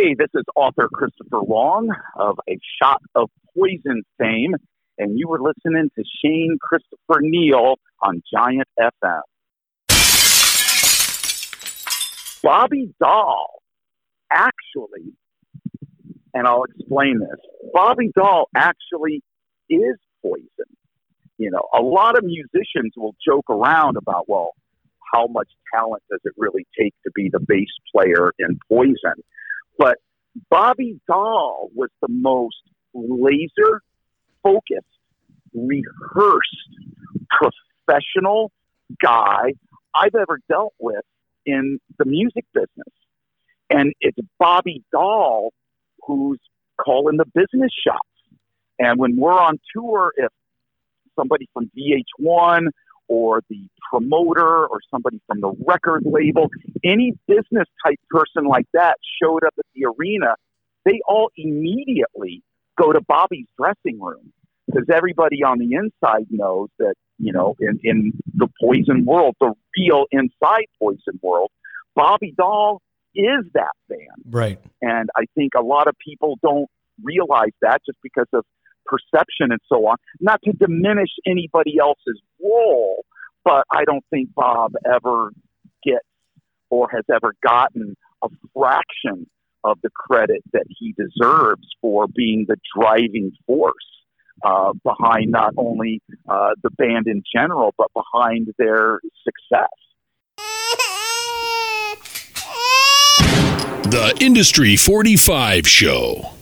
Hey, this is author Christopher Long of A Shot of Poison fame, and you were listening to Shane Christopher Neal on Giant FM. Bobby Dall actually, and I'll explain this, Bobby Dall actually is poison. You know, a lot of musicians will joke around about, well, how much talent does it really take to be the bass player in Poison? But Bobby Dall was the most laser focused, rehearsed, professional guy I've ever dealt with in the music business. And it's Bobby Dall who's calling the business shots. And when we're on tour, if somebody from VH1 or the promoter or somebody from the record label, any business type person like that showed up at the arena, they all immediately go to Bobby's dressing room because everybody on the inside knows that, you know, in, in the poison world, the real inside poison world, Bobby Dall is that band. Right. And I think a lot of people don't realize that just because of perception and so on. Not to diminish anybody else's role, but I don't think Bob ever gets or has ever gotten a fraction of the credit that he deserves for being the driving force uh, behind not only uh, the band in general, but behind their success. The Industry 45 Show.